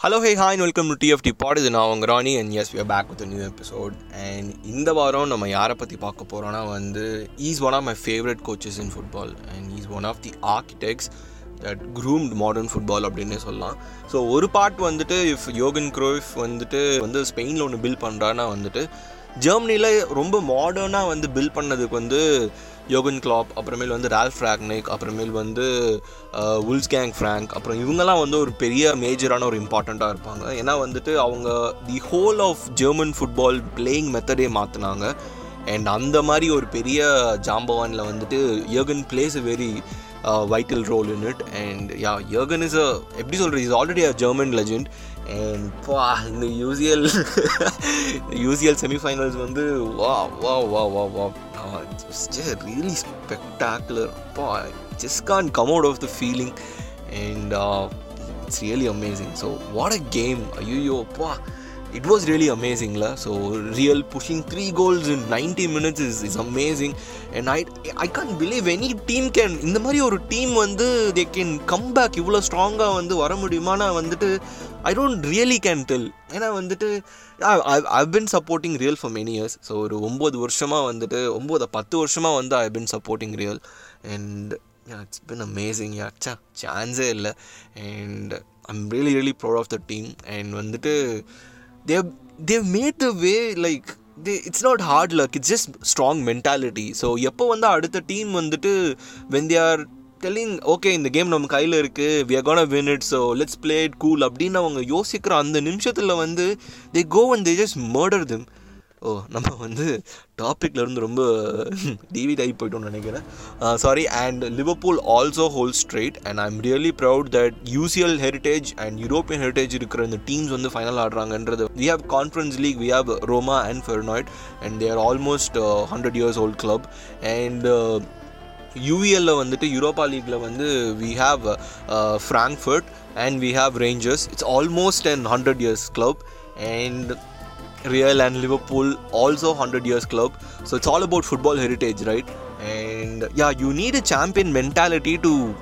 Hello hey hi welcome to DFT pod இது நான் உங்கள் Rani and yes we're back with new episode and இந்த வாரம் நம்ம யாரை பற்றி பார்க்க போகிறோன்னா வந்து is one of my favourite coaches in football and is one of the architects that groomed modern football அப்படின்னே சொல்லலாம். ஸோ ஒரு பார்ட் வந்துட்டு இஃப் யோகன் க்ரோய்ஃப் வந்துட்டு வந்து ஸ்பெயினில் ஒன்று பில் பண்ணுறான்னா வந்துட்டு ஜெர்மனியில் ரொம்ப மாடர்னாக வந்து பில் பண்ணதுக்கு வந்து யோகன் கிளாப் அப்புறமேல் வந்து ரால் ஃப்ராக்னிக் அப்புறமேல் வந்து உல்ஸ் கேங் ஃப்ராங்க் அப்புறம் இவங்கெல்லாம் வந்து ஒரு பெரிய மேஜரான ஒரு இம்பார்ட்டண்ட்டாக இருப்பாங்க. ஏன்னா வந்துட்டு அவங்க the whole of German football playing மெத்தடே மாற்றினாங்க and அந்த மாதிரி ஒரு பெரிய ஜாம்பவானில் வந்துட்டு யோகன் place a very vital role in it and yeah Yogan is a எப்படி சொல்கிறது is already a German legend and பா இந்த யூசிஎல் யூசிஎல் செமிஃபைனல்ஸ் வந்து வா வா வா வா வா ஜஸ்ட் ரியலி ஸ்பெக்டாகுலர் அப்பா just can't come out of the feeling and it's really amazing so what a game ஐயோ அப்பா it was really amazing la. So real pushing three goals in 90 minutes is, is amazing. And i i can't believe any team இந்த மாதிரி ஒரு team வந்து they can come back இவ்வளோ ஸ்ட்ராங்காக வந்து வர முடியுமானா வந்துட்டு I don't really can tell ஏன்னா வந்துட்டு I been supporting Real for many years so ஒரு ஒம்பது வருஷமாக வந்துட்டு ஒம்பது பத்து வருஷமாக வந்து I been supporting Real and it's been amazing யாச்சா சான்ஸே இல்லை. And I'm really really proud of the team and வந்துட்டு they've they've made the way like they it's not hard luck it's just strong mentality so எப்போ வந்து அடுத்த team வந்துட்டு when they are telling okay இந்த game நம்ம கையில் இருக்குது we are gonna win it so let's play it அப்படின்னு அவங்க யோசிக்கிற அந்த நிமிஷத்தில் வந்து they go and they just murder them oh நம்ம வந்து டாப்பிக்கில் இருந்து ரொம்ப டிவிட் ஆகி போயிட்டோம்னு நினைக்கிறேன். Sorry and Liverpool also whole straight and I am really proud that UCL heritage and European heritage இருக்கிற இந்த டீம்ஸ் வந்து final ஆடுறாங்கன்றது. We have Conference League we have Roma and Feyenoord and they're almost hundred years old club and யூஇஎல்ல வந்துட்டு Europa லீக்கில் வந்து we have Frankfurt and we have Rangers it's almost and hundred years club and Real and Liverpool also 100 years club. So it's all about football heritage, right? And yeah, you need a champion mentality to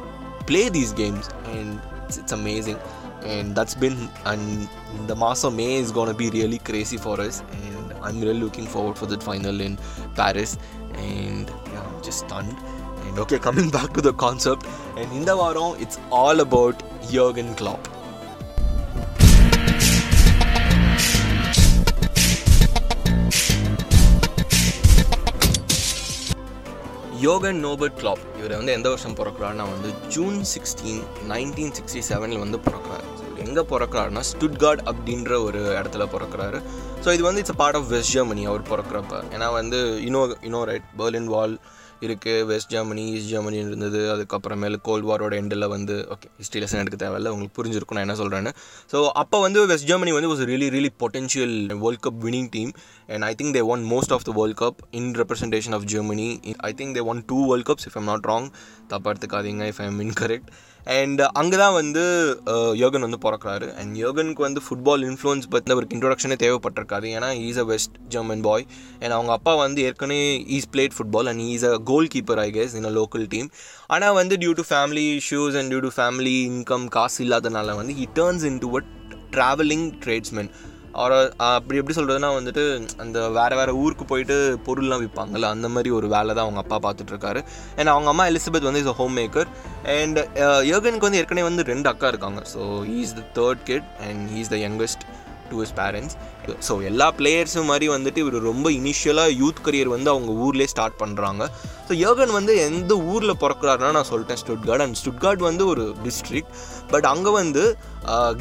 play these games, and it's, it's amazing. And that's been and the Masa May is gonna be really crazy for us, and I'm really looking forward for that final in Paris. And yeah, I'm just stunned. And okay coming back to the concept and இந்த வாரம் it's all about Yogan clap Yogan Norbert clap இவர் வந்து எந்த வருஷம் பிறக்கிறாருன்னா வந்து June sixteen nineteen sixty செவனில் வந்து பிறக்கிறாரு. எங்கே பிறக்கிறாருன்னா ஸ்டுட்கார்ட் அப்படின்ற ஒரு இடத்துல பிறக்கிறாரு. ஸோ இது வந்து it's part of West Germany அவர் பிறக்கிறப்ப. ஏன்னா வந்து இனோ இனோ ரைட் பெர்லின் வால் இருக்குது வெஸ்ட் ஜெர்மனி ஈஸ்ட் ஜெர்மனி இருந்தது. அதுக்கப்புறமேல கோல்ட் வாரோட எண்டில் வந்து ஓகே ஹிஸ்ட்ரி லெசன் எடுக்க தேவையில்ல. உங்களுக்கு புரிஞ்சிருக்கும் நான் என்ன சொல்கிறேன்னு ஸோ அப்போ வந்து வெஸ்ட் ஜெர்மனி வந்து was really really potential World Cup winning team and I think they won most of the World Cup in representation of Germany I think they won two World Cups if am not wrong தப்பாக எடுத்துக்காதீங்க if I'm incorrect and அங்கே தான் வந்து யோகன் வந்து பிறக்கிறாரு. And யோகனுக்கு வந்து football influence பற்றி அவருக்கு இன்ட்ரொடக்ஷனே தேவைப்பட்டிருக்காரு ஏன்னா is a West German boy and அவங்க அப்பா வந்து ஏற்கனவே is played football and is a goalkeeper I guess in a local team ஆனால் வந்து due to family issues and due to family income காசு இல்லாதனால வந்து he turns into a travelling tradesman அவரை அப்படி எப்படி சொல்கிறதுனா வந்துட்டு அந்த வேறு வேறு ஊருக்கு போயிட்டு பொருள்லாம் விற்பாங்கல்ல அந்த மாதிரி ஒரு வேலை தான் அவங்க அப்பா பார்த்துட்ருக்காரு. அண்ட் அவங்க அம்மா எலிசபெத் வந்து is a homemaker and யோகனுக்கு வந்து ஏற்கனவே வந்து ரெண்டு அக்கா இருக்காங்க. So is the third kid and is the youngest to his parents so எல்லா பிளேயர்ஸும் மாதிரி வந்துட்டு இவர் ரொம்ப இனிஷியலாக யூத் கரியர் வந்து அவங்க ஊர்லேயே ஸ்டார்ட் பண்ணுறாங்க ஸோ யோகன் வந்து எந்த ஊரில் பிறக்கிறாருன்னா நான் சொல்லிட்டேன் ஸ்டுட்கார்ட் அண்ட் ஸ்டுட்கார்ட் வந்து ஒரு டிஸ்ட்ரிக்ட் பட் அங்கே வந்து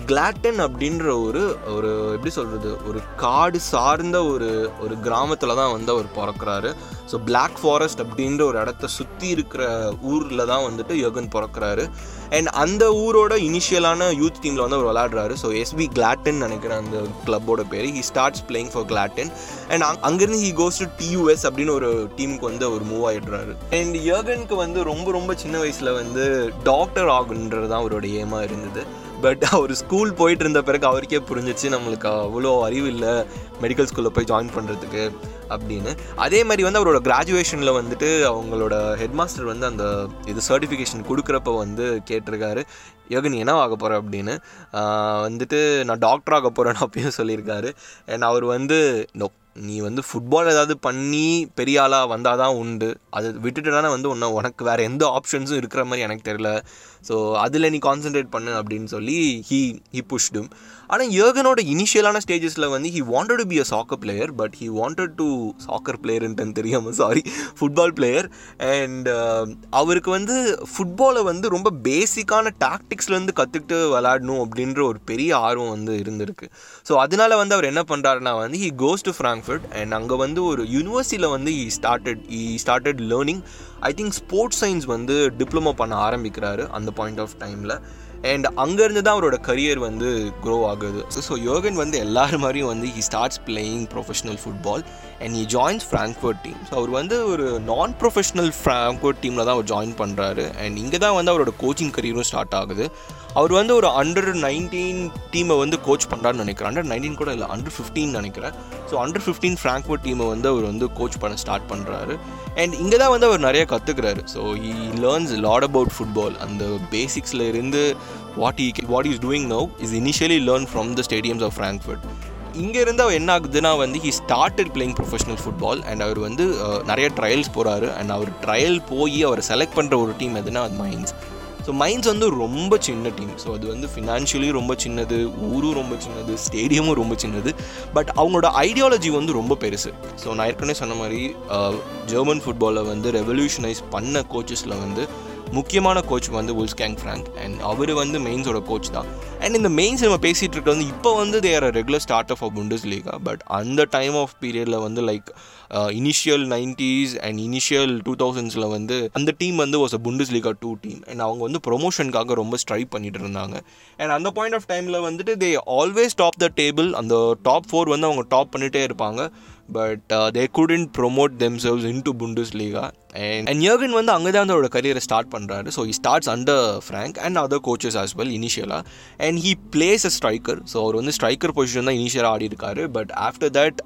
கிளாட்டன் அப்படின்ற ஒரு ஒரு எப்படி சொல்கிறது ஒரு காடு சார்ந்த ஒரு ஒரு கிராமத்தில் தான் வந்து அவர் பிறக்கிறாரு. ஸோ பிளாக் ஃபாரஸ்ட் அப்படின்ற ஒரு இடத்த சுற்றி இருக்கிற ஊரில் தான் வந்துட்டு யோகன் பிறக்கிறாரு. அண்ட் அந்த ஊரோட இனிஷியலான யூத் டீமில் வந்து அவர் விளாடுறாரு ஸோ எஸ்பி கிளாட்டன் நினைக்கிறேன் அந்த கிளப்போட பேர். He starts playing for Glatten and அங்கேருந்து ஹி கோஸ் டு டியூஎஸ் அப்படின்னு ஒரு டீமுக்கு வந்து அவர் மூவ் ஆகிடுறாரு அண்ட் யர்கனுக்கு வந்து ரொம்ப ரொம்ப சின்ன வயசில் வந்து டாக்டர் ஆகுன்றது தான் அவரோட ஏமா இருந்தது. பட் அவர் ஸ்கூல் போயிட்டு இருந்த பிறகு அவருக்கே புரிஞ்சிச்சு நம்மளுக்கு அவ்வளோ அறிவு இல்லை மெடிக்கல் ஸ்கூலில் போய் ஜாயின் பண்ணுறதுக்கு அப்படின்னு. அதே மாதிரி வந்து அவரோட கிராஜுவேஷனில் வந்துட்டு அவங்களோட ஹெட் மாஸ்டர் வந்து அந்த இது சர்டிஃபிகேஷன் கொடுக்குறப்ப வந்து கேட்டிருக்காரு யோகன் நீ என்ன ஆக போகிற அப்படின்னு. வந்துட்டு நான் டாக்டர் ஆக போகிறேன்னு அப்பயும் சொல்லியிருக்காரு. அண்ட் அவர் வந்து நோ நீ வந்து ஃபுட்பால் ஏதாவது பண்ணி பெரிய ஆளாக வந்தால் தான் உண்டு. அது விட்டுட்டுனா வந்து ஒன்று உனக்கு வேறு எந்த ஆப்ஷன்ஸும் இருக்கிற மாதிரி எனக்கு தெரில ஸோ அதில் நீ கான்சென்ட்ரேட் பண்ணு அப்படின்னு சொல்லி ஹீ ஹி புஷ்டும் ஆனால் யோகனோட இனிஷியலான ஸ்டேஜஸில் வந்து he wanted to be a soccer player but he wanted to soccer பிளேயர்ன்ட்டு தெரியாமல் சாரி ஃபுட்பால் பிளேயர் அண்ட் அவருக்கு வந்து ஃபுட்பாலை வந்து ரொம்ப பேசிக்கான டாக்டிக்ஸ்லேருந்து கற்றுக்கிட்டு விளாடணும் அப்படின்ற ஒரு பெரிய ஆர்வம் வந்து இருந்திருக்கு. ஸோ அதனால வந்து அவர் என்ன பண்ணுறாருனா வந்து he goes to Frankfurt and அங்கே வந்து ஒரு யூனிவர்சிட்டியில் வந்து he started he started learning I think sports science வந்து டிப்ளமோ பண்ண ஆரம்பிக்கிறாரு அந்த பாயிண்ட் ஆஃப் டைமில் அண்ட் அங்கேருந்து தான் அவரோட கரியர் வந்து க்ரோ ஆகுது. ஸோ யோகன் வந்து எல்லார் மாதிரியும் வந்து he starts playing professional football and he joins Frankfurt team so அவர் வந்து ஒரு நான் ப்ரொஃபஷனல் ஃப்ராங்க்ஃபர்ட் டீமில் தான் அவர் ஜாயின் பண்ணுறாரு அண்ட் இங்கே தான் வந்து அவரோட கோச்சிங் கரியரும் ஸ்டார்ட் ஆகுது. அவர் வந்து ஒரு அண்டர் நைன்டீன் டீமை வந்து கோச் பண்ணுறாருன்னு நினைக்கிறேன். அண்டர் நைன்டீன் கூட இல்லை அண்டர் ஃபிஃப்டீன் நினைக்கிறேன். ஸோ அண்டர் ஃபிஃப்டீன் ஃப்ராங்க்ஃபர்ட் டீமை வந்து அவர் வந்து கோச் பண்ண ஸ்டார்ட் பண்ணுறாரு அண்ட் இங்கே தான் வந்து அவர் நிறைய கற்றுக்கிறாரு so he learns lot about football அந்த பேசிக்ஸில் இருந்து what he what is doing now is initially learn from the stadiums of Frankfurt இங்கேருந்து அவர் என்ன ஆகுதுன்னா வந்து he started playing professional football and அவர் வந்து நிறைய ட்ரையல்ஸ் போகிறாரு அண்ட் அவர் ட்ரையல் போய் அவர் செலக்ட் பண்ணுற ஒரு டீம் எதுனா அது மைன்ஸ் ஸோ மைன்ஸ் வந்து ரொம்ப சின்ன டீம் ஸோ அது வந்து ஃபினான்ஷியலி ரொம்ப சின்னது ஊரும் ரொம்ப சின்னது ஸ்டேடியமும் ரொம்ப சின்னது. பட் அவங்களோட ஐடியாலஜி வந்து ரொம்ப பெருசு. ஸோ நான் ஏற்கனவே சொன்ன மாதிரி ஜெர்மன் ஃபுட்பாலை வந்து ரெவல்யூஷனைஸ் பண்ண கோச்சஸில் வந்து முக்கியமான கோச் வந்து உல்ஸ்கேங் ஃப்ராங்க் அண்ட் அவர் வந்து மெயின்ஸோட கோச் தான். அண்ட் இந்த மெயின்ஸ் நம்ம பேசிகிட்டு இருக்கிறது வந்து இப்போ வந்து their regular start of Bundesliga but அந்த டைம் ஆஃப் பீரியடில் வந்து like initial nineties and initial two தௌசண்ட்ஸில் வந்து அந்த டீம் வந்து was a Bundesliga two team and அவங்க வந்து ப்ரொமோஷனுக்காக ரொம்ப ஸ்ட்ரைவ் பண்ணிட்டு இருந்தாங்க. அண்ட் அந்த பாயிண்ட் ஆஃப் டைமில் வந்துட்டு they always top the table அந்த டாப் ஃபோர் வந்து அவங்க டாப் பண்ணிகிட்டே இருப்பாங்க. But they couldn't promote themselves in to Bundesliga and and Jurgen வந்து அங்கே தான் அவரோட கரியரை ஸ்டார்ட் பண்ணுறாரு so he starts under Frank and other coaches as well இனிஷியலாக and he plays a striker so அவர் வந்து ஸ்ட்ரைக்கர் பொசிஷன் தான் இனிஷியலாக ஆடி இருக்காரு பட் ஆஃப்டர் தட்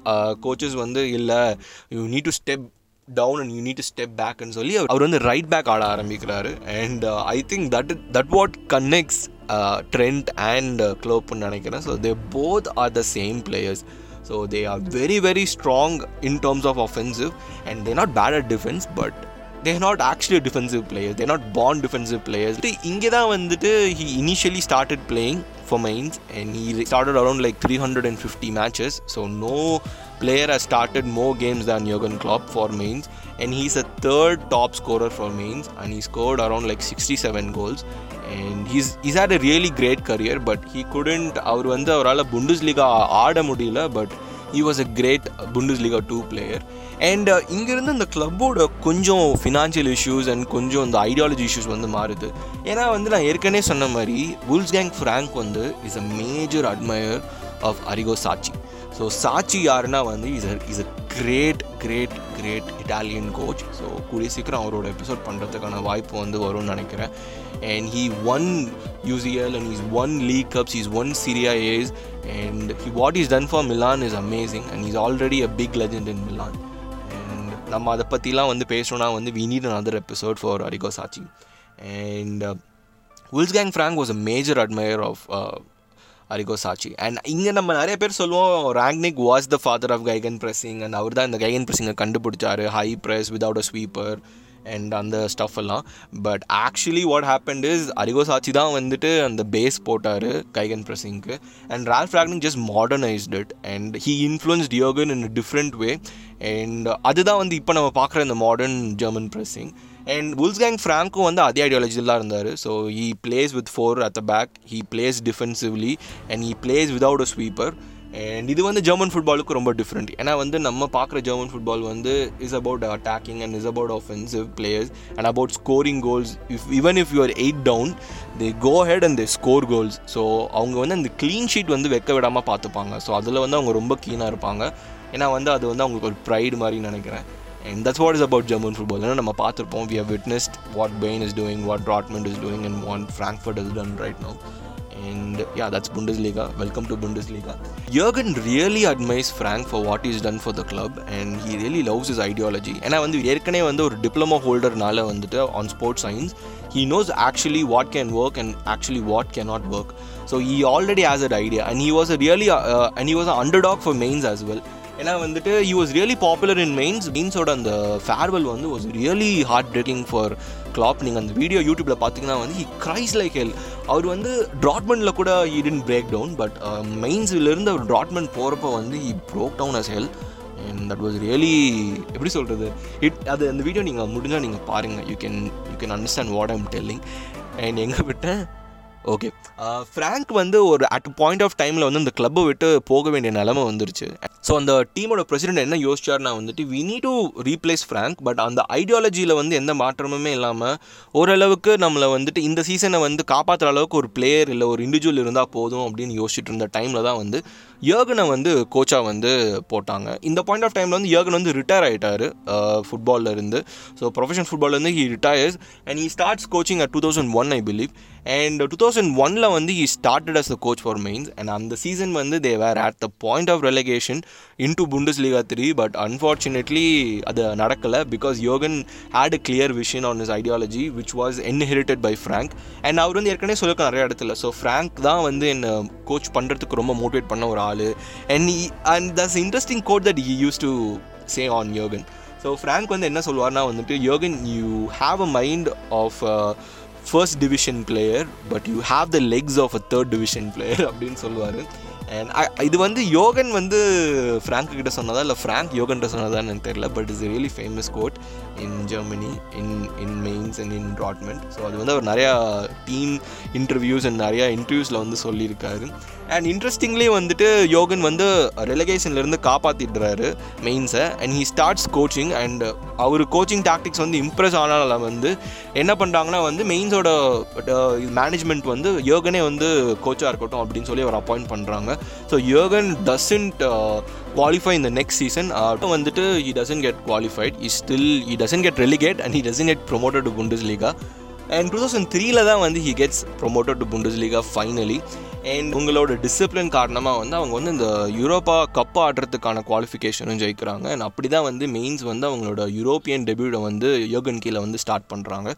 கோச்சஸ் வந்து இல்லை you need to step down and you need to step பேக்னு சொல்லி அவர் அவர் வந்து ரைட் பேக் ஆட ஆரம்பிக்கிறாரு. And I think that that what connects Trent and க்ளோப்னு நினைக்கிறேன். So they both are the same players so they are very very strong in terms of offensive and they not bad at defence but they not actually defensive players they not born defensive players இங்கே தான் வந்துட்டு he initially started playing for Mainz and he started around like three hundred and fifty matches so no player has started more games than Jurgen Klopp for Mainz. And he's a third top scorer for Mainz and he scored around like 67 goals. And he's is had a really great career but he couldn't அவர் வந்து அவரால் Bundesliga ஆட முடியல but he was a great Bundesliga two player and இங்கேருந்து இந்த கிளப்போட கொஞ்சம் financial issues and கொஞ்சம் இந்த ideology issues வந்து மாறுது. ஏன்னா வந்து நான் ஏற்கனவே சொன்ன மாதிரி வுல்ஸ் கேங் ஃப்ராங்க் வந்து is a major admirer of அரிகோ Chachi so சாச்சி யாருன்னா வந்து is is a great great great Italian coach so கூடிய சீக்கிரம் அவரோட எபிசோட் பண்ணுறதுக்கான வாய்ப்பு வந்து வரும்னு நினைக்கிறேன். And he won UCL and is won league cups is won Serie A and he what is done for Milan is amazing and is already a big legend in Milan and நம்ம அதை பற்றிலாம் வந்து பேசணும்னா வந்து we need another episode for அரிகோ சாச்சி and வில்ஸ்கேங் Frank was a major admirer of அரிகோ சாச்சி and இங்கே நம்ம நிறைய பேர் சொல்லுவோம் ராங்னிக் was the father of கைகன் pressing and அவர் தான் இந்த கைகன் பிரஸிங்கை கண்டுபிடிச்சாரு. High press without a sweeper and அந்த ஸ்டஃப் எல்லாம். But actually what happened is அரிகோ சாட்சி தான் வந்துட்டு அந்த பேஸ் போட்டார் கைகன் ப்ரெஸ்ஸிங்க்கு and Ralf Rangnick just modernised it and he influence Yogan in different way and அதுதான் வந்து இப்போ நம்ம பார்க்குற இந்த modern German pressing and Wolfgang ஃப்ராங்கும் வந்து அதே ஐடியாலஜியில் தான் இருந்தார். So he plays with four at the back he plays defensively and he plays without a sweeper and இது வந்து ஜெர்மன் ஃபுட்பாலுக்கு ரொம்ப டிஃப்ரெண்ட் ஏன்னா வந்து நம்ம பார்க்குற ஜெர்மன் ஃபுட்பால் வந்து is about attacking and is about offensive players and about scoring goals if even if you're eight down they go head and they score goals so அவங்க வந்து அந்த க்ளீன் ஷீட் வந்து வைக்க விடாமல் பார்த்துப்பாங்க. ஸோ அதில் வந்து அவங்க ரொம்ப கீனாக இருப்பாங்க. ஏன்னா வந்து அது வந்து அவங்களுக்கு ஒரு ப்ரைடு மாதிரி நினைக்கிறேன். And that's what is about German football ஏன்னா நம்ம பார்த்துருப்போம் we have witnessed what Bayern is doing what Dortmund is doing and what Frankfurt is done right no and yeah that's bundesliga welcome to bundesliga jurgen really admires frank for what he's done for the club and he really loves his ideology ஏன்னா வந்து ஏற்கனவே வந்து ஒரு diploma ஹோல்டர்னால வந்துட்டு on sports science he knows actually what can work and actually what cannot work so he already has that idea and he was a really uh, and he was an underdog for mains as well ஏன்னா வந்துட்டு you was really popular in Mainz மீன்ஸோட அந்த farewell வந்து was really heart breaking for Klopp நீங்கள் அந்த video யூடியூப்பில் பார்த்தீங்கன்னா வந்து he cries like hell அவர் வந்து ட்ராட்மெண்டில் கூட he didn't break down but மெயின்ஸ்லேருந்து அவர் ட்ராட்மெண்ட் போகிறப்ப வந்து he broke down as hell that was really எப்படி சொல்கிறது இட் அது அந்த வீடியோ நீங்கள் முடிஞ்சால் நீங்கள் பாருங்கள் you can you can understand what I'm telling and எங்கே விட்டேன்? ஓகே ஃப்ராங்க் uh, வந்து ஒரு அட் பாயிண்ட் ஆஃப் டைமில் வந்து இந்த கிளப்பை விட்டு போக வேண்டிய நிலமை வந்துருச்சு. ஸோ அந்த டீமோட பிரசிடென்ட் என்ன யோசிச்சார்னா வந்துட்டு we need to replace Frank but அந்த ஐடியாலஜியில் வந்து எந்த மாற்றமுமே இல்லாமல் ஓரளவுக்கு நம்மளை வந்துட்டு இந்த சீசனை வந்து காப்பாற்றுற அளவுக்கு ஒரு பிளேயர் இல்லை ஒரு இண்டிவிஜுவல் இருந்தால் போதும் அப்படின்னு யோசிச்சுட்டு இருந்த டைமில் தான் வந்து யோகனை வந்து கோச்சாக வந்து போட்டாங்க. இந்த பாயிண்ட் ஆஃப் டைமில் வந்து யோகன் வந்து ரிட்டையர் ஆகிட்டார் ஃபுட்பாலில் இருந்து. So professional ஃபுட்பால்லேருந்து he retires and he starts coaching at two thousand one I believe and two thousand ஒனில் வந்து he started as the coach for Mainz and அந்த சீசன் வந்து they were at the point of relegation in to Bundesliga three but unfortunately அது நடக்கலை because Yogan had a clear vision on is ideology which was inherited by Frank and அவர் வந்து ஏற்கனவே சொல்லிருக்க நிறைய இடத்துல. So Frank தான் வந்து என்னை கோச் பண்ணுறதுக்கு ரொம்ப மோட்டிவேட் பண்ண ஒரு ஆள் and and thus interesting quote that he use to say on Yogan so Frank வந்து என்ன சொல்லுவார்னா வந்துட்டு யோகன் you have a mind of first division player but you have the legs of a third division player அப்படின்னு சொல்லுவார். And இது வந்து யோகன் வந்து Frank கிட்ட சொன்னதா? இல்லை ஃப்ராங்க் யோகன்கிட்ட சொன்னதான்னு எனக்கு தெரியல. But is really famous quote in Germany in in Mainz and in Dortmund so அது வந்து அவர் நிறையா டீம் இன்டர்வியூஸ் அண்ட் நிறையா இன்டர்வியூஸில் வந்து சொல்லியிருக்காரு. அண்ட் இன்ட்ரெஸ்டிங்லி வந்துட்டு யோகன் வந்து ரெலகேஷன்லேருந்து காப்பாற்றிடுறாரு மெயின்ஸை and he starts coaching and our coaching tactics வந்து இம்ப்ரெஸ் ஆனால வந்து என்ன பண்ணுறாங்கன்னா வந்து மெயின்ஸோட மேனேஜ்மெண்ட் வந்து யோகனே வந்து கோச்சாக இருக்கட்டும் அப்படின்னு சொல்லி அவர் அப்பாயிண்ட் பண்ணுறாங்க ஸோ யோகன் டசன்ட் குவாலிஃபை இந்த நெக்ஸ்ட் சீசன் வந்துட்டு he doesn't get qualified he still he doesn't get relegate and he doesn't get promoted to Bundesliga and two thousand த்ரீல தான் வந்து he gets promoted to Bundesliga finally and உங்களோட discipline காரணமாக வந்து அவங்க வந்து இந்த யூரோப்பா கப் ஆடுறதுக்கான குவாலிஃபிகேஷனும் ஜெயிக்கிறாங்க. அண்ட் அப்படி தான் வந்து மெயின்ஸ் வந்து அவங்களோட யூரோப்பியன் டெபியூட்டை வந்து யோகன் கீழே வந்து ஸ்டார்ட் பண்ணுறாங்க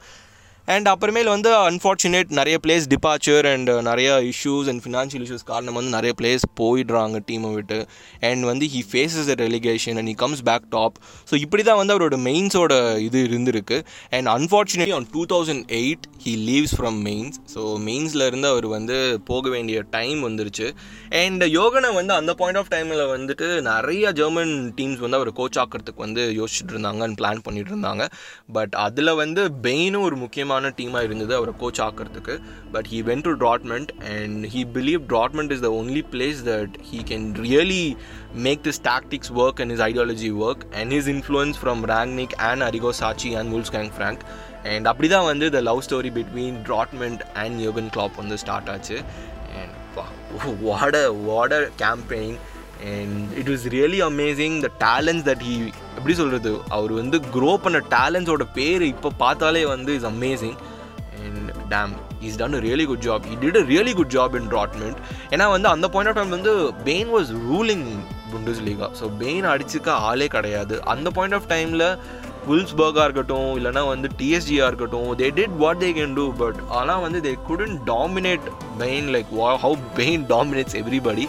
அண்ட் அப்புறமேல் வந்து அன்ஃபார்ச்சுனேட் நிறைய பிளேஸ் டிபார்ச்சர் அண்ட் நிறைய இஷ்யூஸ் அண்ட் ஃபினான்ஷியல் இஷ்யூஸ் காரணம் வந்து நிறைய பிளேஸ் போயிடுறாங்க டீமை விட்டு. அண்ட் வந்து he faces a relegation and he comes back top so இப்படி தான் வந்து அவரோட மெயின்ஸோட இது இருந்திருக்கு. And unfortunately on two thousand eight he leaves from Mainz so மெயின்ஸில் இருந்து அவர் வந்து போக வேண்டிய டைம் வந்துருச்சு. அண்ட் யோகனை வந்து அந்த பாயிண்ட் ஆஃப் டைமில் வந்துட்டு நிறைய ஜெர்மன் டீம்ஸ் வந்து அவர் கோச் ஆக்கிறதுக்கு வந்து யோசிச்சுட்டு இருந்தாங்க அண்ட் பிளான் பண்ணிட்டு இருந்தாங்க. பட் அதில் வந்து பெயினும் ஒரு முக்கியமாக முக்கியமான டீமாக இருந்தது அவரை coach ஆக்கிறதுக்கு. But he went to Dortmund and he believe Dortmund is the only place that he can really make this tactics work and is ideology work and his influence from Rangnick and Arrigo Chachi and Wolfgang Frank and அப்படி தான் வந்து the love story between Dortmund and Yogan Klopp வந்து start ஆச்சு. And what what campaign and it was really amazing the talents that he எப்படி சொல்கிறது அவர் வந்து grow பண்ண டேலண்ட்ஸோட பேர் இப்போ பார்த்தாலே வந்து is amazing and team is done really good job he did a really good job in Dortmund ஏன்னா வந்து அந்த பாயிண்ட் ஆஃப் டைம் வந்து Bayern was ruling Bundesliga so Bayern அடிச்சுக்க ஆளே கிடையாது. அந்த பாயிண்ட் ஆஃப் டைமில் வில்ஸ்பர்காக இருக்கட்டும் இல்லைனா வந்து டிஎஸ்ஜியாக இருக்கட்டும் they did what they can do but ஆனால் வந்து they couldn't dominate Bayern like how Bayern dominates everybody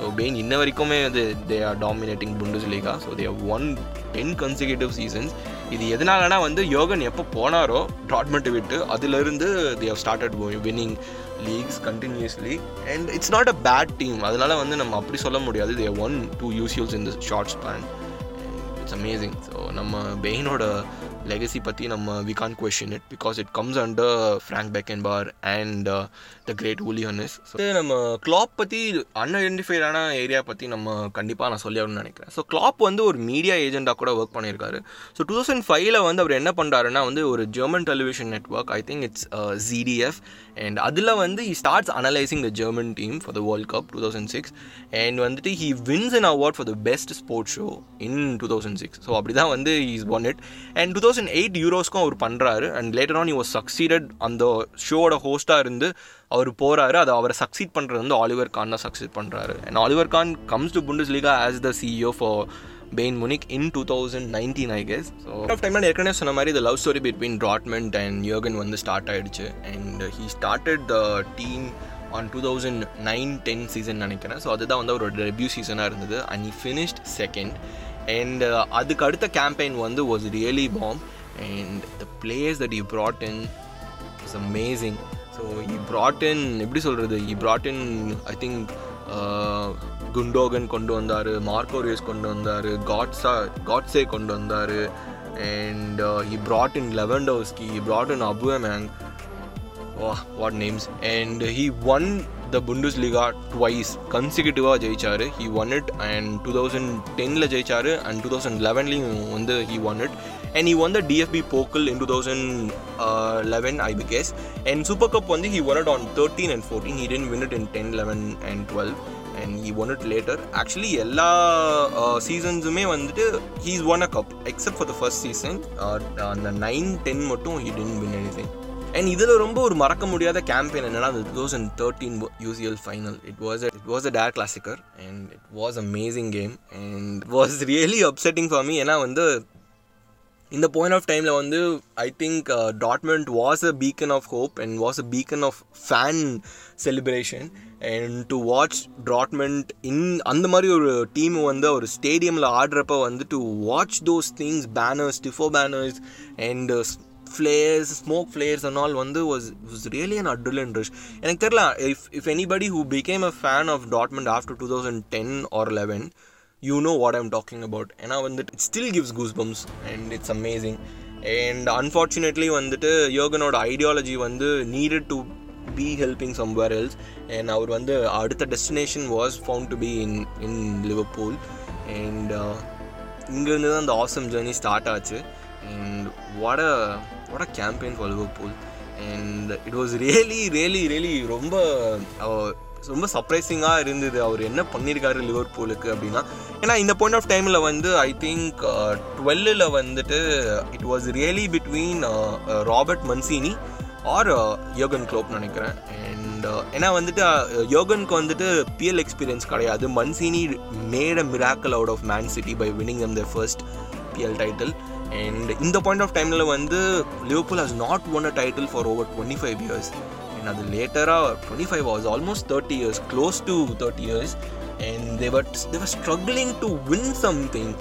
so Bayern இன்ன வரைக்குமே அது they are dominating Bundesliga so they won ten consecutive seasons இது எதனாலனா வந்து யோகன் எப்போ போனாரோ ட்ராட்மெண்ட்டை விட்டு அதிலிருந்து they have started winning leagues continuously and it's not a bad team அதனால வந்து நம்ம அப்படி சொல்ல முடியாது. They won two UCLs in the short span it's amazing so நம்ம பெயினோட லெகசி பற்றி நம்ம we can question it because it comes under Franz Beckenbauer and the great Uli Hoeness so நம்ம கிளாப் பற்றி அன்ஐடென்டிஃபைடான ஏரியா பற்றி நம்ம கண்டிப்பாக நான் சொல்லி ஆகணும்னு நினைக்கிறேன். ஸோ கிளாப் வந்து ஒரு மீடியா ஏஜெண்டாக கூட ஒர்க் பண்ணியிருக்காரு. ஸோ டூ தௌசண்ட் ஃபைவ்ல வந்து அவர் என்ன பண்ணுறாருன்னா வந்து ஒரு German television network I think it's ZDF and அதில் வந்து he starts analysing the German team for the world cup two thousand six and வந்துட்டு he wins an award for the best sports show in two thousand six so அப்படி தான் வந்து is won it and two thousand eight யூரோஸ்க்கும் அவர் பண்ணுறாரு and later on was succeeded அந்த ஷோவோட ஹோஸ்ட்டாக இருந்து அவர் போகிறாரு அதை அவரை சக்சீட் பண்ணுறது வந்து ஆலிவர் கான் தான் சக்சீட் பண்ணுறாரு and Oliver Kahn comes to Bundesliga as the CEO for Bayern Munich in two thousand nineteen I guess so of time நான் ஏற்கனவே சொன்ன மாதிரி இந்த love story between Dortmund and யோகன் வந்து ஸ்டார்ட் ஆகிடுச்சு and he started the team on two thousand nine ten season நினைக்கிறேன். So அதுதான் வந்து அவரோட டெபியூ சீசனாக இருந்தது. And he finished second and அதுக்கு அடுத்த கேம்பெயின் வந்து was really bomb and the players that you brought in is amazing so he brought in எப்படி சொல்கிறது he brought in I think Gundogan கொண்டு வந்தார் மார்க்கோரியஸ் கொண்டு வந்தார் காட்ஸா காட்ஸே கொண்டு வந்தார் and he brought in Lewandowski he brought in Aubameyang வா what names and he won the Bundesliga twice கன்சிக்யூட்டிவாக ஜெயிச்சார். He won it and two thousand டெனில் ஜெயிச்சார் and two thousand லெவன்லேயும் வந்து he won it and he won the DFB Pokal in two thousand eleven I because and super cup வந்து he won on thirteen and fourteen he didn't win it in ten eleven and twelve and he won it later actually எல்லா சீசன்ஸுமே வந்துட்டு he's won a cup except for the first season அந்த nine ten மட்டும் he didn't win anything and இதில் ரொம்ப ஒரு மறக்க முடியாத கேம்பெயின் என்னன்னா அது two thousand thirteen UCL final it was it was a der Klassiker and it was amazing game and was really upsetting for me ஏன்னா வந்து இந்த பாயிண்ட் ஆஃப் டைமில் வந்து I think Dortmund was a beacon of hope and was a beacon of fan celebration and to watch Dortmund in அந்த மாதிரி ஒரு team வந்து ஒரு ஸ்டேடியமில் ஆடுறப்ப வந்து to watch those things banners tifo banners and flares smoke flares and all வந்து was was really an adrenaline rush எனக்கு தெரில if if anybody who became a fan of Dortmund after two thousand ten or eleven you know what I'm talking about ஏன்னா வந்துட்டு it still gives goosebumps and it's amazing and unfortunately வந்துட்டு யோகனோட ideology வந்து needed to be helping somewhere else and அவர் வந்து அடுத்த destination was found to be in in Liverpool and இங்கேருந்து தான் அந்த ஆசம் ஜேர்னி ஸ்டார்ட் ஆச்சு. And what a what a campaign for Liverpool and it was really really really ரொம்ப ரொம்ப சர்ப்ரைசிங்காக இருந்தது. அவர் என்ன பண்ணியிருக்காரு லிவர்பூலுக்கு அப்படின்னா ஏன்னா இந்த பாயிண்ட் ஆஃப் டைமில் வந்து ஐ திங்க் டுவெல்லில் வந்துட்டு it was really between Robert Mancini or Yogan Klopp நினைக்கிறேன். அண்ட் ஏன்னா வந்துட்டு யோகனுக்கு வந்துட்டு பிஎல் எக்ஸ்பீரியன்ஸ் கிடையாது. Mancini made a miracle out of Man City by winning them the first PL title and இந்த பாயிண்ட் ஆஃப் டைமில் வந்து Liverpool has not won a title for over twenty five years and அது லேட்டராக twenty five was almost thirty years close to thirty years and they were they were struggling to win something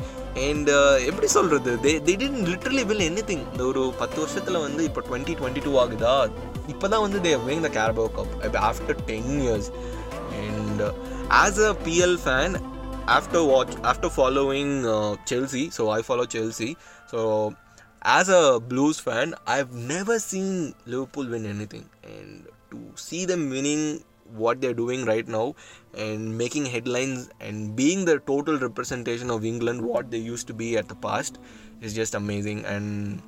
and எப்படி சொல்கிறது they they didn't literally win anything இந்த ஒரு பத்து வருஷத்தில் வந்து இப்போ twenty twenty two ஆகுதா இப்போ தான் வந்து they win the Carabao cup after ten years and as a PL fan after watch after following Chelsea so I follow Chelsea so So as a Blues fan, I've never seen Liverpool win anything, and to see them winning what they're doing right now and making headlines and being the total representation of England, what they used to be at the past, is just amazing and.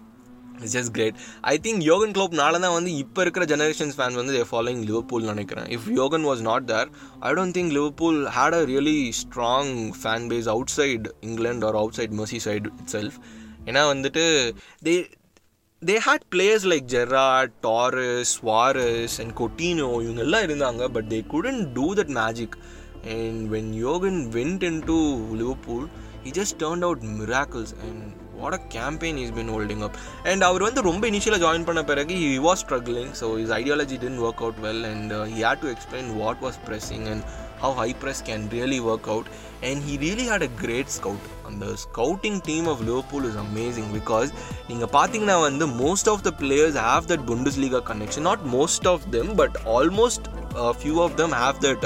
It's just great I think யோகன் க்ளோப்னால தான் வந்து இப்போ இருக்கிற generations fan வந்து தேர் following Liverpool நினைக்கிறேன் if Yogan was not there I don't think Liverpool had a really strong fan base outside England or outside Merseyside itself ஏன்னா வந்துட்டு they they had players like Gerrard Torres Suarez and Coutinho இவங்கெல்லாம் இருந்தாங்க but they couldn't do that magic and when Yogan went in to Liverpool he just turned out miracles and what a campaign is been holding up and அவர் வந்து ரொம்ப இனிஷியலாக join பண்ண பிறகு he was struggling so his ideology didn't work out well and he had to explain what was pressing and how high press can really work out. And he really had a great scout. அந்த scouting team of Liverpool is amazing because நீங்கள் பார்த்தீங்கன்னா வந்து most of the players have that Bundesliga connection not most of them but almost few of them have that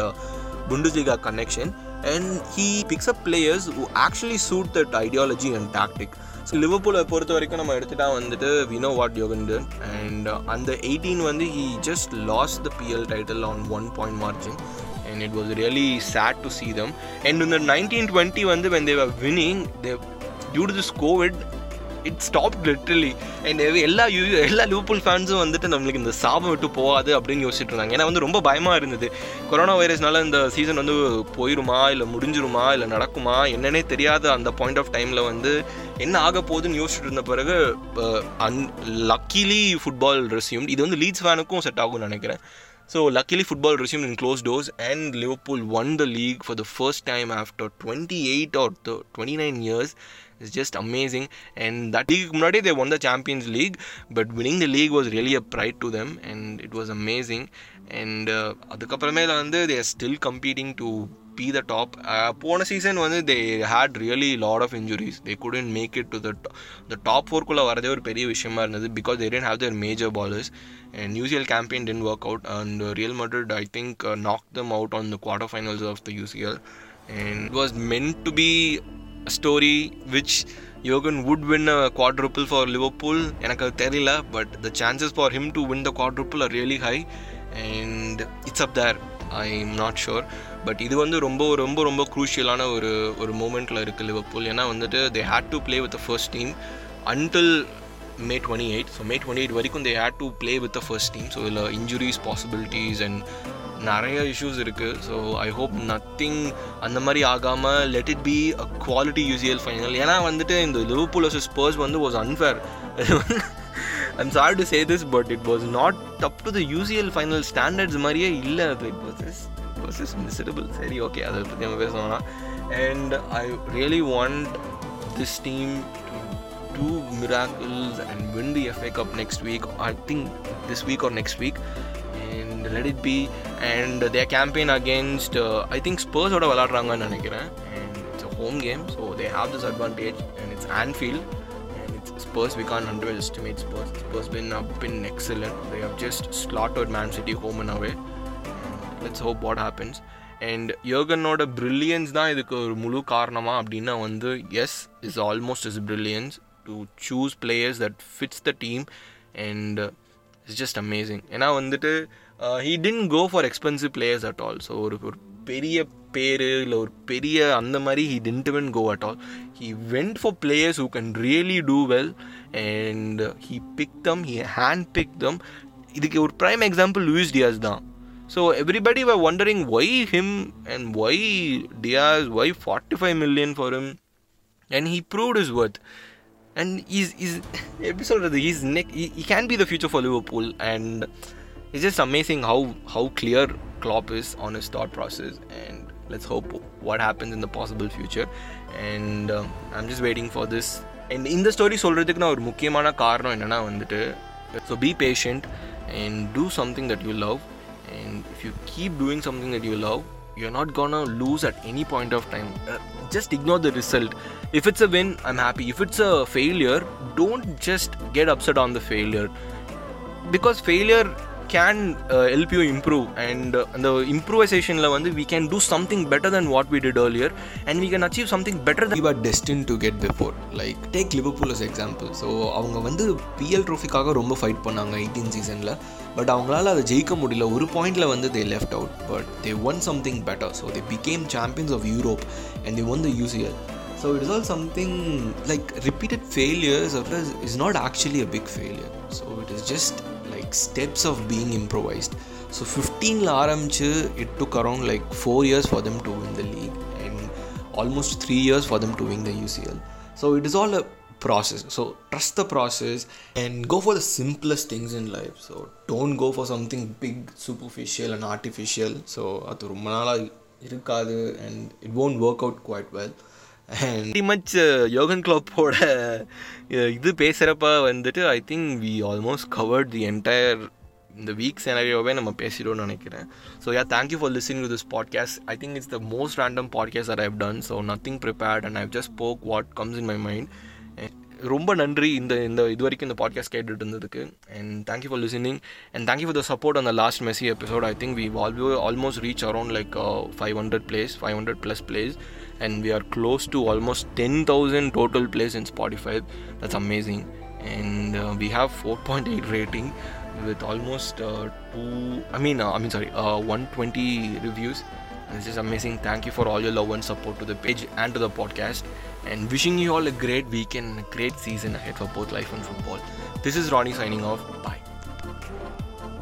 Bundesliga connection and he picks up players who actually suit that ideology and tactic. So லிவர்பூலை பொறுத்த வரைக்கும் நம்ம எடுத்துட்டா வந்துட்டு we know what யோகன் done and அந்த eighteen வந்து he just lost the PL title on one point margin and it was really sad to see them. And இந்த nineteen twenty வந்து when they were winning they due to this COVID it stop literally and எல்லா you எல்லா லூப்புல் ஃபேன்ஸும் வந்துட்டு நம்மளுக்கு இந்த சாபம் விட்டு போகாது அப்படின்னு யோசிச்சுட்டு இருந்தாங்க. ஏன்னா வந்து ரொம்ப பயமாக இருந்தது. கொரோனா வைரஸ்னால இந்த சீசன் வந்து போயிருமா இல்லை முடிஞ்சிருமா இல்லை நடக்குமா என்னன்னே தெரியாத அந்த பாயிண்ட் ஆஃப் டைமில் வந்து என்ன ஆக போகுதுன்னு யோசிச்சுட்டு இருந்த பிறகு அன் லக்கிலி ஃபுட்பால் ரெசியூம் இது வந்து லீட்ஸ் ஃபேனுக்கும் செட் ஆகும்னு நினைக்கிறேன். So luckily football resumed in closed doors and Liverpool won the league for the first time after 28 or 29 years. It's just amazing. And that league, முன்னாடி they won the Champions League, but winning the league was really a pride to them and it was amazing. And uh, அதுக்கப்புறமேல வந்து they are still competing to be the top. Uh, போன season வந்து they had really lot of injuries. They couldn't make it to the top. The top ஃபோர்க்குள்ளே வரதே ஒரு பெரிய விஷயமா இருந்தது because they didn't have their major ballers. And UCL campaign didn't work out, and uh, Real Madrid, I think, uh, knocked them out on the quarterfinals of the UCL. And it was meant to be a story which Jurgen would win a quadruple for Liverpool. எனக்கு அது தெரியல but the chances for him to win the quadruple are really high and it's up there I am not sure but இது வந்து ரொம்ப ரொம்ப ரொம்ப க்ரூஷியலான ஒரு ஒரு மூமெண்ட்டில் இருக்குது லிவர்பூல் ஏன்னா வந்துட்டு they had to play with the first team until May twenty eight so May twenty eight வரைக்கும் they had to play with the first team so இதில் இன்ஜுரிஸ் பாசிபிலிட்டிஸ் அண்ட் நிறைய இஷ்யூஸ் இருக்குது ஸோ ஐ ஹோப் நத்திங் அந்த மாதிரி ஆகாமல் let it be a quality UCL final ஏன்னா வந்துட்டு இந்த லிவர்பூல் வர்சஸ் ஸ்பர்ஸ் வந்து was unfair I'm sorry to say this but it was not up to the UCL final standards மாதிரியே இல்லை அது it was is it was is miserable சரி okay அதை பற்றி நம்ம பேசலாம் and I really want this team to do miracles and win the FA Cup next week. I think this week or next week. And let it be. And their campaign against, uh, I think Spurs ஓட விளாட்றாங்கன்னு நினைக்கிறேன் and it's a home game so they have this advantage and it's Anfield and it's Spurs we can't underestimate Spurs Spurs been up been excellent they have just slaughtered Man City home and away let's hope what happens and யோகனோட brilliance தான் இதுக்கு ஒரு முழு காரணமா அப்படின்னா வந்து his is almost his brilliance to choose players that fits the team and it's just amazing ஏன்னா வந்துட்டு he didn't go for expensive players at all so ஒரு ஒரு பெரிய பேர் இல்லை ஒரு பெரிய அந்த மாதிரி he didn't even go at all he went for players who can really do well and he pick them he hand pick them இதுக்கு ஒரு ப்ரைம் எக்ஸாம்பிள் லூயிஸ் டியாஸ் தான். So everybody were wondering why him and why Diaz, why 45 million for him, and he proved his worth. And he's he's episode he's neck he, he can be the future for Liverpool, and it's just amazing how how clear Klopp is on his thought process. And let's hope what happens in the possible future. And um, I'm just waiting for this. And இந்த story சொல்கிறதுக்கு நான் ஒரு முக்கியமான காரணம் என்னென்னா வந்துட்டு so be patient and do something that you love and if you keep doing something that you love you're not gonna lose at any point of time. Uh, just ignore the result. If it's a win i'm happy. If it's a failure don't just get upset on the failure. Because failure can help you improve and அந்த இம்ப்ரூவைசேஷனில் வந்து we can do something better than what we did earlier and we can achieve something better than our destined to get before like take take as example so அவங்க வந்து PL ட்ரோஃபிக்காக ரொம்ப fight பண்ணாங்க eighteen சீசனில் but அவங்களால அதை ஜெயிக்க முடியல. ஒரு பாயிண்டில் வந்து they left out but they won something better so they became champions of Europe and they won the UCL so it is all something like repeated failures is not actually a big failure so it is just Like steps of being improvised so ஃபிஃப்டீனில் ஆரம்பிச்சு it took around like four years for them to win the league and almost three years for them to win the UCL so it is all a process. So trust the process and go for the simplest things in life. So don't go for something big, superficial and artificial. So அது ரொம்ப நாளாக இருக்காது and it won't work out quite well and very Much யோகன் கிளப்போட இது பேசுகிறப்ப வந்துட்டு I think we almost covered the entire இந்த week சேனரியோவே நம்ம பேசிடும்னு நினைக்கிறேன். So yeah thank you for listening to this podcast I think it's the most random podcast or have done so nothing prepared and I've just spoke what comes in my mind ரொம்ப நன்றி இந்த இந்த இது வரைக்கும் இந்த podcast கேட்டுட்டு இருந்ததுக்கு. And thank you for listening and thank you for the support அந்த last Messi episode I think we ஆல்வோ almost reach around like five hundred plays five hundred plus plays and we are close to almost 10,000 total plays in Spotify. That's amazing. And uh, we have 4.8 rating with almost uh, two. I mean, uh, I mean, sorry, uh, 120 reviews. This is amazing. Thank you for all your love and support to the page and to the podcast. And wishing you all a great weekend, a great season ahead for both life and football. This is Ronnie signing off. Bye.